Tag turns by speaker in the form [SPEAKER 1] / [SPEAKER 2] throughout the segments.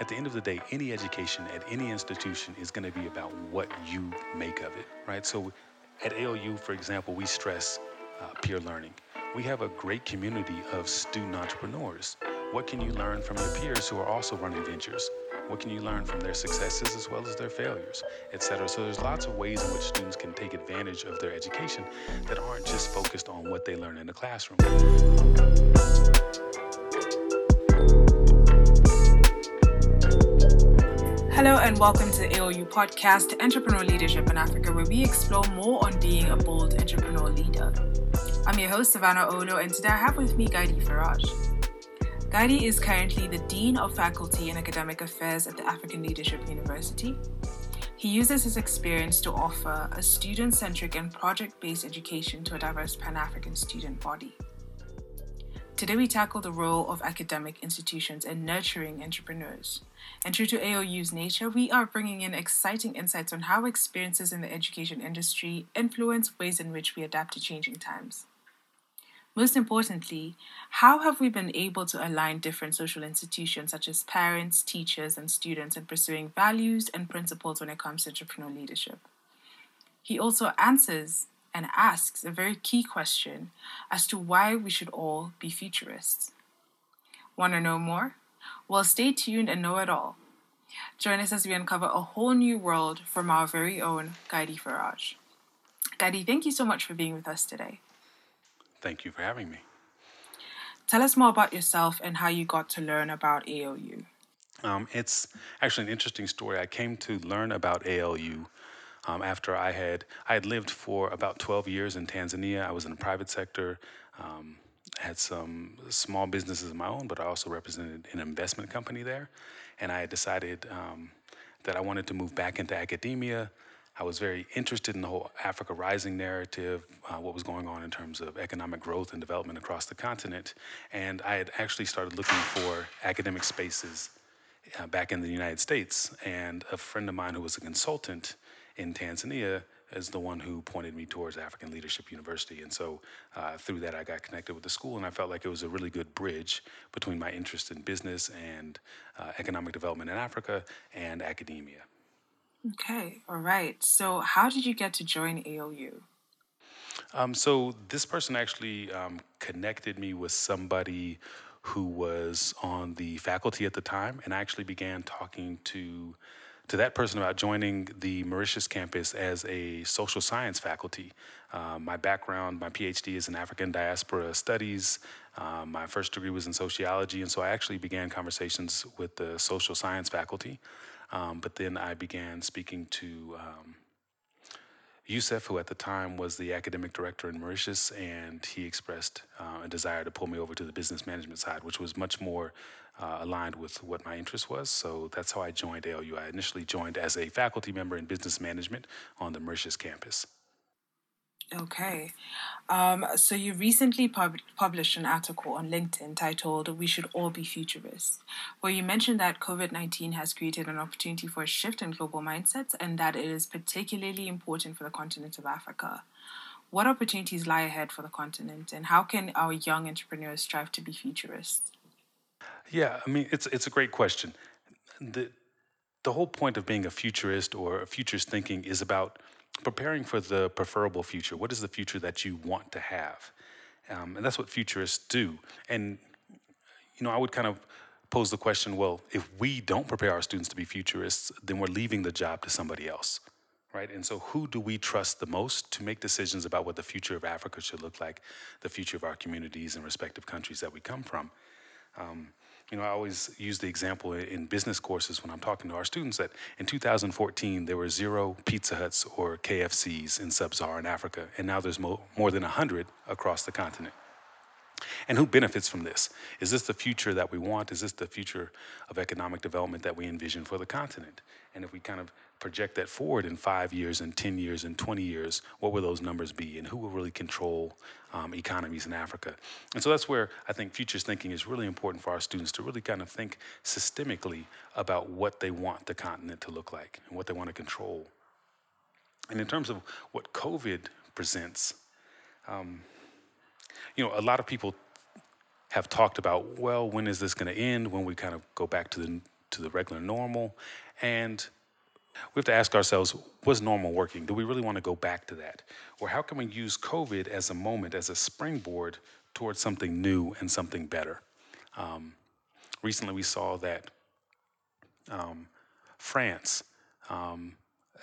[SPEAKER 1] at the end of the day, any education at any institution is going to be about what you make of it, right? So at ALU, for example, we stress uh, peer learning. We have a great community of student entrepreneurs. What can you learn from your peers who are also running ventures? What can you learn from their successes as well as their failures, et cetera? So there's lots of ways in which students can take advantage of their education that aren't just focused on what they learn in the classroom.
[SPEAKER 2] Hello and welcome to the ALU podcast, Entrepreneur Leadership in Africa, where we explore more on being a bold entrepreneur leader. I'm your host, Savannah Olo, and today I have with me Gaidi Faraj. Gaidi is currently the Dean of Faculty and Academic Affairs at the African Leadership University. He uses his experience to offer a student centric and project based education to a diverse Pan African student body. Today, we tackle the role of academic institutions in nurturing entrepreneurs. And true to ALU's nature, we are bringing in exciting insights on how experiences in the education industry influence ways in which we adapt to changing times. Most importantly, how have we been able to align different social institutions such as parents, teachers, and students in pursuing values and principles when it comes to entrepreneurial leadership? He also answers and asks a very key question as to why we should all be futurists. Want to know more? Well, stay tuned and know it all. Join us as we uncover a whole new world from our very own Gaidi Faraj. Gaidi, thank you so much for being with us today.
[SPEAKER 1] Thank you for having me.
[SPEAKER 2] Tell us more about yourself and how you got to learn about ALU.
[SPEAKER 1] Um, it's actually an interesting story. I came to learn about ALU um, after I had I had lived for about 12 years in Tanzania. I was in the private sector. Um, had some small businesses of my own, but I also represented an investment company there. And I had decided um, that I wanted to move back into academia. I was very interested in the whole Africa Rising narrative, uh, what was going on in terms of economic growth and development across the continent. And I had actually started looking for academic spaces uh, back in the United States. And a friend of mine who was a consultant in Tanzania as the one who pointed me towards African Leadership University. And so uh, through that, I got connected with the school, and I felt like it was a really good bridge between my interest in business and uh, economic development in Africa and academia.
[SPEAKER 2] Okay, all right. So, how did you get to join ALU?
[SPEAKER 1] Um, so, this person actually um, connected me with somebody who was on the faculty at the time, and I actually began talking to to that person about joining the Mauritius campus as a social science faculty. Um, my background, my PhD is in African diaspora studies. Um, my first degree was in sociology, and so I actually began conversations with the social science faculty. Um, but then I began speaking to um, Youssef, who at the time was the academic director in Mauritius, and he expressed uh, a desire to pull me over to the business management side, which was much more uh, aligned with what my interest was. So that's how I joined ALU. I initially joined as a faculty member in business management on the Mauritius campus.
[SPEAKER 2] Okay. Um, so you recently pub- published an article on LinkedIn titled We Should All Be Futurists, where you mentioned that COVID 19 has created an opportunity for a shift in global mindsets and that it is particularly important for the continent of Africa. What opportunities lie ahead for the continent, and how can our young entrepreneurs strive to be futurists?
[SPEAKER 1] Yeah, I mean, it's, it's a great question. The, the whole point of being a futurist or a futurist thinking is about preparing for the preferable future. What is the future that you want to have? Um, and that's what futurists do. And, you know, I would kind of pose the question well, if we don't prepare our students to be futurists, then we're leaving the job to somebody else, right? And so, who do we trust the most to make decisions about what the future of Africa should look like, the future of our communities and respective countries that we come from? Um, you know, I always use the example in business courses when I'm talking to our students that in 2014 there were zero Pizza Huts or KFCs in sub-Saharan Africa, and now there's mo- more than 100 across the continent. And who benefits from this? Is this the future that we want? Is this the future of economic development that we envision for the continent? And if we kind of project that forward in five years and 10 years and 20 years, what will those numbers be? And who will really control um, economies in Africa? And so that's where I think futures thinking is really important for our students to really kind of think systemically about what they want the continent to look like and what they want to control. And in terms of what COVID presents, um, you know, a lot of people have talked about, well, when is this going to end? When we kind of go back to the to the regular normal. And we have to ask ourselves was normal working? Do we really want to go back to that? Or how can we use COVID as a moment, as a springboard towards something new and something better? Um, recently, we saw that um, France um,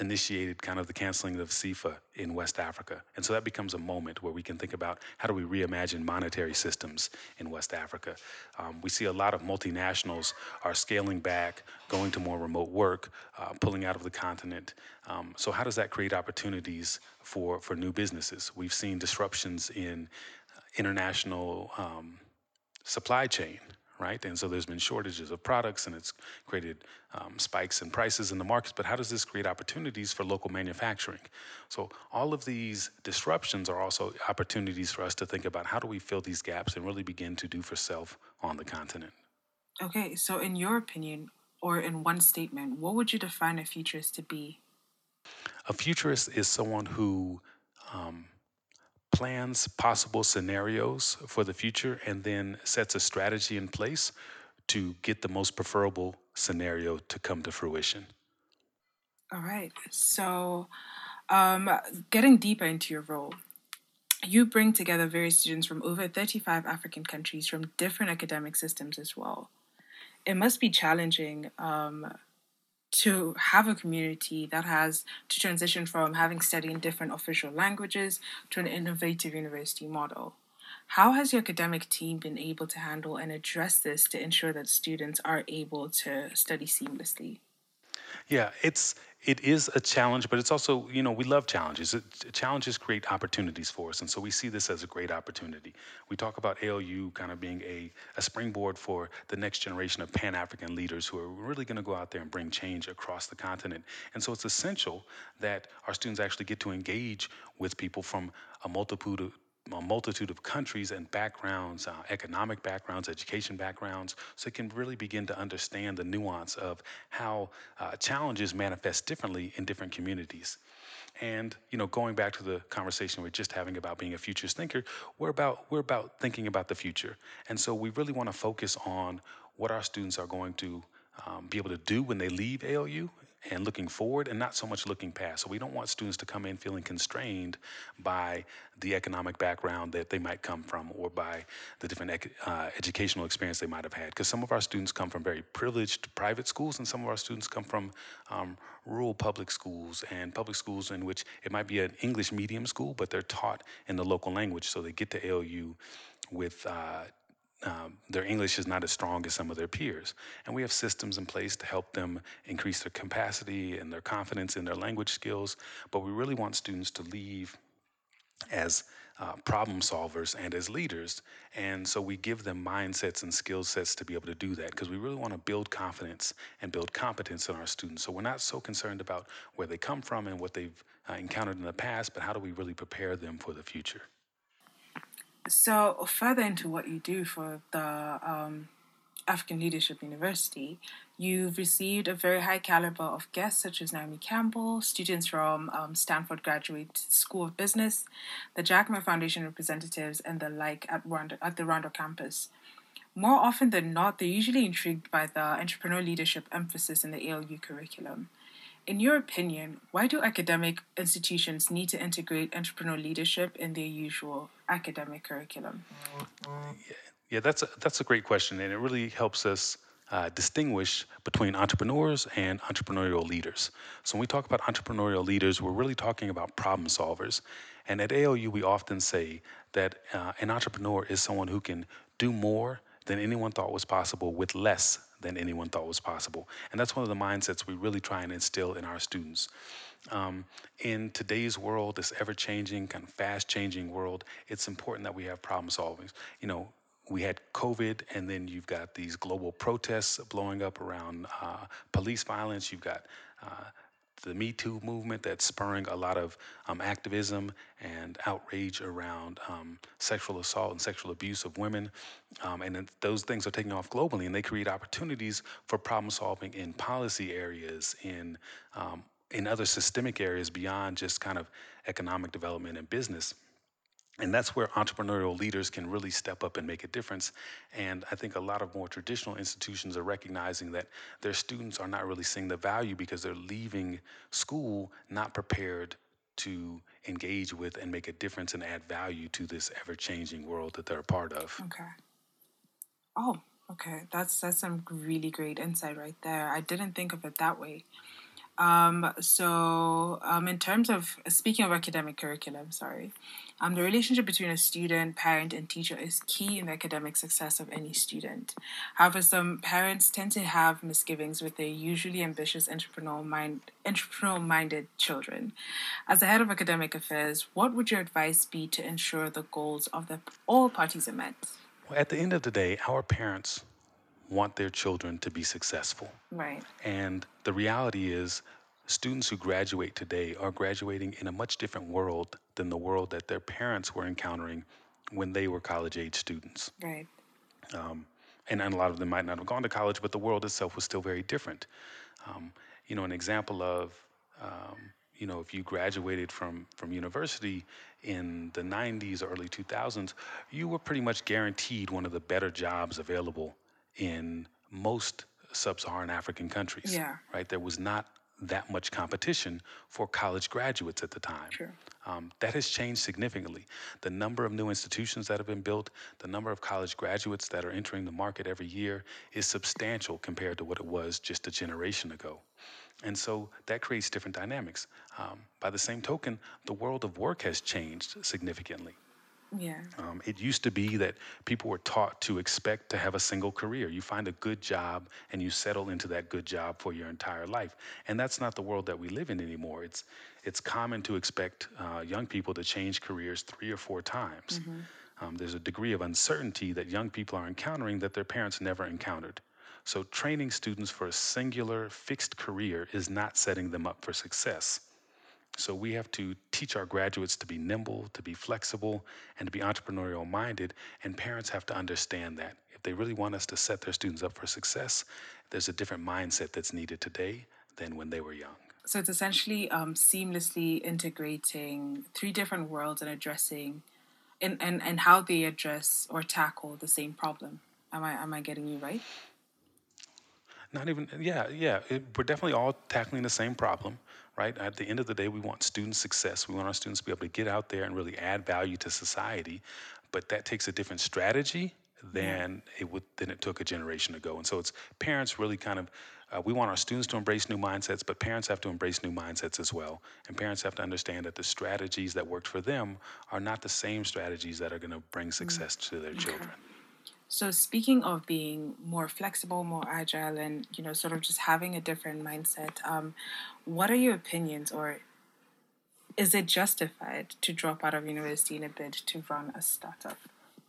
[SPEAKER 1] initiated kind of the canceling of CFA in West Africa. And so that becomes a moment where we can think about how do we reimagine monetary systems in West Africa. Um, we see a lot of multinationals are scaling back, going to more remote work, uh, pulling out of the continent. Um, so how does that create opportunities for, for new businesses? We've seen disruptions in international um, supply chain right? And so there's been shortages of products and it's created um, spikes in prices in the markets. But how does this create opportunities for local manufacturing? So all of these disruptions are also opportunities for us to think about how do we fill these gaps and really begin to do for self on the continent.
[SPEAKER 2] Okay, so in your opinion, or in one statement, what would you define a futurist to be?
[SPEAKER 1] A futurist is someone who um, plans possible scenarios for the future and then sets a strategy in place to get the most preferable scenario to come to fruition.
[SPEAKER 2] All right. So, um, getting deeper into your role, you bring together various students from over 35 African countries from different academic systems as well. It must be challenging um, to have a community that has to transition from having studied in different official languages to an innovative university model. How has your academic team been able to handle and address this to ensure that students are able to study seamlessly?
[SPEAKER 1] Yeah, it's it is a challenge, but it's also, you know, we love challenges. It, challenges create opportunities for us. And so we see this as a great opportunity. We talk about ALU kind of being a, a springboard for the next generation of Pan African leaders who are really going to go out there and bring change across the continent. And so it's essential that our students actually get to engage with people from a multitude a multitude of countries and backgrounds, uh, economic backgrounds, education backgrounds, so it can really begin to understand the nuance of how uh, challenges manifest differently in different communities. And you know, going back to the conversation we're just having about being a futures thinker, we're about we're about thinking about the future, and so we really want to focus on what our students are going to um, be able to do when they leave ALU and looking forward and not so much looking past. So we don't want students to come in feeling constrained by the economic background that they might come from or by the different uh, educational experience they might have had. Because some of our students come from very privileged private schools and some of our students come from um, rural public schools and public schools in which it might be an English medium school, but they're taught in the local language. So they get to ALU with uh, um, their English is not as strong as some of their peers. And we have systems in place to help them increase their capacity and their confidence in their language skills. But we really want students to leave as uh, problem solvers and as leaders. And so we give them mindsets and skill sets to be able to do that because we really want to build confidence and build competence in our students. So we're not so concerned about where they come from and what they've uh, encountered in the past, but how do we really prepare them for the future?
[SPEAKER 2] So, further into what you do for the um, African Leadership University, you've received a very high caliber of guests such as Naomi Campbell, students from um, Stanford Graduate School of Business, the Jack Ma Foundation representatives, and the like at, Rwanda, at the Rwanda campus. More often than not, they're usually intrigued by the entrepreneurial leadership emphasis in the ALU curriculum. In your opinion, why do academic institutions need to integrate entrepreneurial leadership in their usual academic curriculum?
[SPEAKER 1] Yeah, that's a, that's a great question, and it really helps us uh, distinguish between entrepreneurs and entrepreneurial leaders. So when we talk about entrepreneurial leaders, we're really talking about problem solvers. And at ALU, we often say that uh, an entrepreneur is someone who can do more than anyone thought was possible with less than anyone thought was possible. And that's one of the mindsets we really try and instill in our students. Um, in today's world, this ever changing, kind of fast changing world, it's important that we have problem solving. You know, we had COVID, and then you've got these global protests blowing up around uh, police violence. You've got uh, the Me Too movement that's spurring a lot of um, activism and outrage around um, sexual assault and sexual abuse of women. Um, and those things are taking off globally, and they create opportunities for problem solving in policy areas, in um, in other systemic areas beyond just kind of economic development and business. And that's where entrepreneurial leaders can really step up and make a difference. And I think a lot of more traditional institutions are recognizing that their students are not really seeing the value because they're leaving school not prepared to engage with and make a difference and add value to this ever changing world that they're a part of.
[SPEAKER 2] Okay. Oh, okay. That's that's some really great insight right there. I didn't think of it that way. Um, so, um, in terms of speaking of academic curriculum, sorry, um, the relationship between a student, parent, and teacher is key in the academic success of any student. However, some parents tend to have misgivings with their usually ambitious entrepreneurial mind, entrepreneurial minded children. As the head of academic affairs, what would your advice be to ensure the goals of the all parties are met?
[SPEAKER 1] Well, at the end of the day, our parents want their children to be successful.
[SPEAKER 2] Right.
[SPEAKER 1] And the reality is, students who graduate today are graduating in a much different world than the world that their parents were encountering when they were college age students.
[SPEAKER 2] Right.
[SPEAKER 1] Um, and, and a lot of them might not have gone to college, but the world itself was still very different. Um, you know, an example of, um, you know, if you graduated from, from university in the 90s or early 2000s, you were pretty much guaranteed one of the better jobs available in most sub-Saharan African countries.
[SPEAKER 2] Yeah.
[SPEAKER 1] Right. There was not that much competition for college graduates at the time.
[SPEAKER 2] Sure.
[SPEAKER 1] Um, that has changed significantly. The number of new institutions that have been built, the number of college graduates that are entering the market every year is substantial compared to what it was just a generation ago. And so that creates different dynamics. Um, by the same token, the world of work has changed significantly.
[SPEAKER 2] Yeah.
[SPEAKER 1] Um, it used to be that people were taught to expect to have a single career. You find a good job and you settle into that good job for your entire life. And that's not the world that we live in anymore. It's it's common to expect uh, young people to change careers three or four times. Mm-hmm. Um, there's a degree of uncertainty that young people are encountering that their parents never encountered. So training students for a singular, fixed career is not setting them up for success. So we have to teach our graduates to be nimble, to be flexible, and to be entrepreneurial minded. And parents have to understand that. If they really want us to set their students up for success, there's a different mindset that's needed today than when they were young.
[SPEAKER 2] So it's essentially um, seamlessly integrating three different worlds and addressing and, and, and how they address or tackle the same problem. Am I am I getting you right?
[SPEAKER 1] Not even yeah yeah. It, we're definitely all tackling the same problem right? At the end of the day, we want student success. We want our students to be able to get out there and really add value to society. But that takes a different strategy than it would than it took a generation ago. And so it's parents really kind of uh, we want our students to embrace new mindsets, but parents have to embrace new mindsets as well. And parents have to understand that the strategies that worked for them are not the same strategies that are going to bring success mm. to their okay. children.
[SPEAKER 2] So speaking of being more flexible, more agile, and you know, sort of just having a different mindset, um, what are your opinions, or is it justified to drop out of university in a bid to run a startup?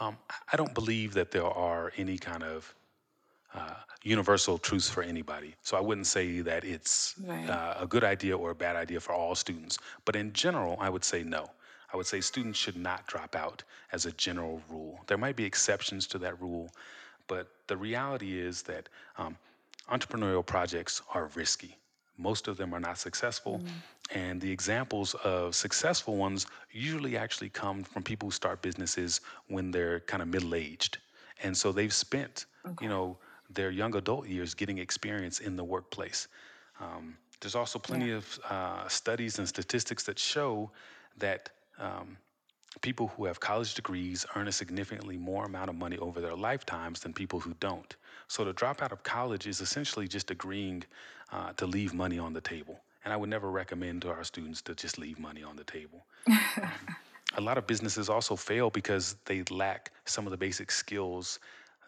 [SPEAKER 1] Um, I don't believe that there are any kind of uh, universal truths for anybody. So I wouldn't say that it's right. uh, a good idea or a bad idea for all students. But in general, I would say no. I would say students should not drop out as a general rule. There might be exceptions to that rule, but the reality is that um, entrepreneurial projects are risky. Most of them are not successful. Mm-hmm. And the examples of successful ones usually actually come from people who start businesses when they're kind of middle aged. And so they've spent, okay. you know, their young adult years getting experience in the workplace. Um, there's also plenty yeah. of uh, studies and statistics that show that um, people who have college degrees earn a significantly more amount of money over their lifetimes than people who don't. So to drop out of college is essentially just agreeing uh, to leave money on the table. And I would never recommend to our students to just leave money on the table. um, a lot of businesses also fail because they lack some of the basic skills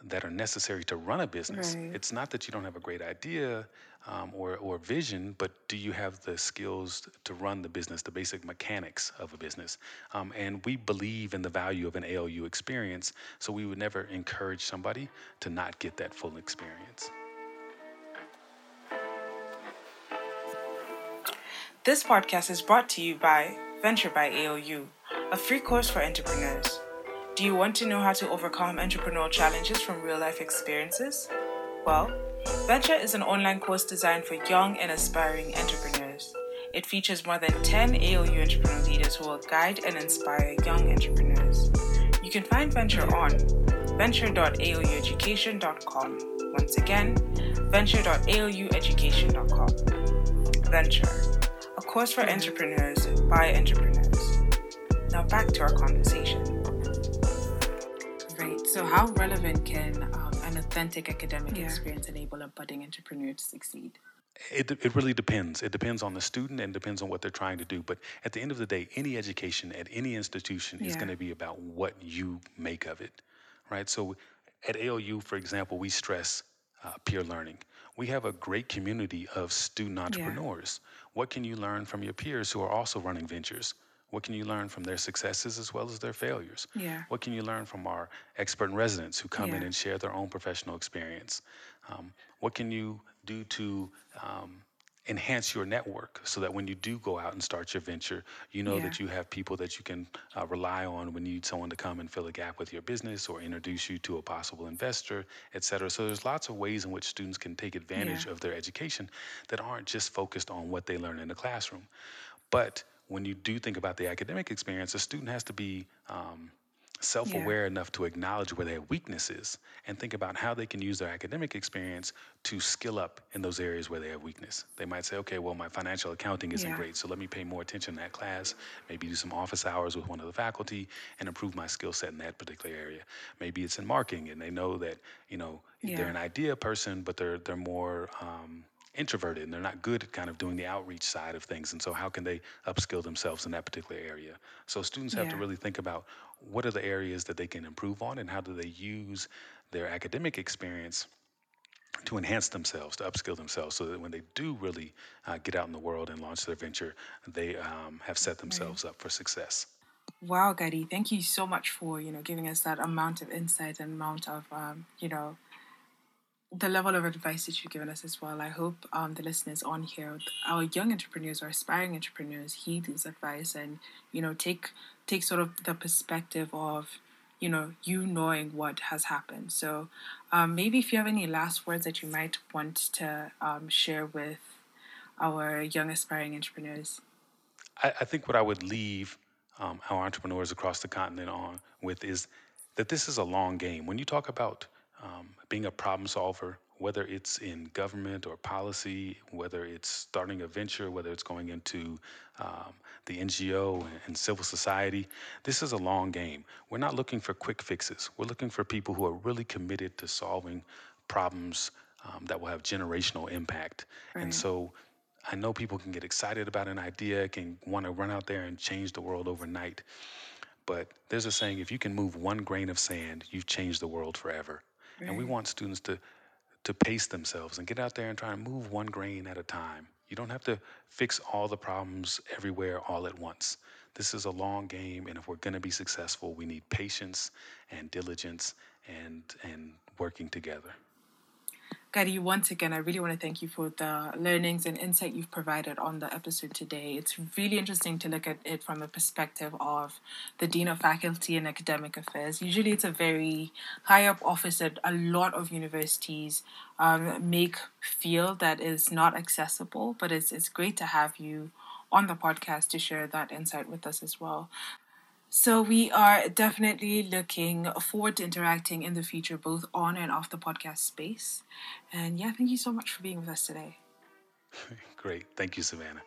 [SPEAKER 1] that are necessary to run a business. Right. It's not that you don't have a great idea um, or, or vision, but do you have the skills to run the business, the basic mechanics of a business? Um, and we believe in the value of an ALU experience, so we would never encourage somebody to not get that full experience.
[SPEAKER 2] This podcast is brought to you by Venture by ALU, a free course for entrepreneurs. Do you want to know how to overcome entrepreneurial challenges from real life experiences? Well, Venture is an online course designed for young and aspiring entrepreneurs. It features more than 10 ALU entrepreneur leaders who will guide and inspire young entrepreneurs. You can find Venture on venture.alueducation.com. Once again, venture.alueducation.com. Venture, a course for entrepreneurs by entrepreneurs. Now back to our conversation. Great. So, how relevant can um, an authentic academic
[SPEAKER 3] Yeah.
[SPEAKER 2] experience enable a budding entrepreneur to succeed?
[SPEAKER 1] It, it really depends. It depends on the student and depends on what they're trying to do. But at the end of the day, any education at any institution is going to be about what you make of it, right? So at ALU, for example, we stress uh, peer learning. We have a great community of student entrepreneurs. What can you learn from your peers who are also running ventures? What can you learn from their successes as well as their failures?
[SPEAKER 3] Yeah.
[SPEAKER 1] What can you learn from our expert residents who come in and share their own professional experience? Um, what can you do to um, enhance your network so that when you do go out and start your venture, you know
[SPEAKER 3] Yeah.
[SPEAKER 1] that you have people that you can uh, rely on when you need someone to come and fill a gap with your business or introduce you to a possible investor, et cetera. So there's lots of ways in which students can take advantage
[SPEAKER 3] Yeah.
[SPEAKER 1] of their education that aren't just focused on what they learn in the classroom. But when you do think about the academic experience, a student has to be um, self aware enough to acknowledge where their weakness is and think about how they can use their academic experience to skill up in those areas where they have weakness. They might say, okay, well, my financial accounting isn't
[SPEAKER 3] Yeah.
[SPEAKER 1] great, so let me pay more attention in that class, maybe do some office hours with one of the faculty and improve my skill set in that particular area. Maybe it's in marketing and they know that, you know, they're an idea person, but they're, they're more, um, introverted and they're not good at kind of doing the outreach side of things. And so, how can they upskill themselves in that particular area? So, students have to really think about what are the areas that they can improve on and how do they use their academic experience to enhance themselves, to upskill themselves, so that when they do really uh, get out in the world and launch their venture, they um, have set themselves up for success.
[SPEAKER 2] Wow, Gaidi, thank you so much for you know giving us that amount of insight and amount of um, you know the level of advice that you've given us as well. I hope um, the listeners on here, our young entrepreneurs or aspiring entrepreneurs, heed this advice and you know take take sort of the perspective of you know you knowing what has happened. So um, maybe if you have any last words that you might want to um, share with our young aspiring entrepreneurs.
[SPEAKER 1] I, I think what I would leave um, our entrepreneurs across the continent on with is that this is a long game. When you talk about um, being a problem solver, whether it's in government or policy, whether it's starting a venture, whether it's going into um, the NGO and, civil society, this is a long game. We're not looking for quick fixes. We're looking for people who are really committed to solving problems um, that will have generational impact.
[SPEAKER 3] Right.
[SPEAKER 1] And so I know people can get excited about an idea, can want to run out there and change the world overnight. But there's a saying if you can move one grain of sand, you've changed the world forever. And we want students to to pace themselves and get out there and try and move one grain at a time. You don't have to fix all the problems everywhere all at once. This is a long game and if we're going to be successful, we need patience and diligence and and working together.
[SPEAKER 2] Gaidi, once again, I really want to thank you for the learnings and insight you've provided on the episode today. It's really interesting to look at it from a perspective of the Dean of Faculty and Academic Affairs. Usually, it's a very high up office that a lot of universities um, make feel that is not accessible, but it's, it's great to have you on the podcast to share that insight with us as well. So we are definitely looking forward to interacting in the future, both on and off the podcast space. And yeah, thank you so much for being with us today.
[SPEAKER 1] Great. Thank you, Savannah.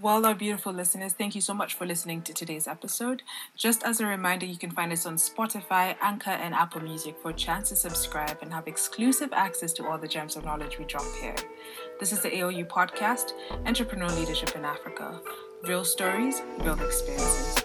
[SPEAKER 2] Well, our beautiful listeners, thank you so much for listening to today's episode. Just as a reminder, you can find us on Spotify, Anchor, and Apple Music for a chance to subscribe and have exclusive access to all the gems of knowledge we drop here. This is the ALU podcast, Entrepreneur Leadership in Africa. Real stories, real experiences.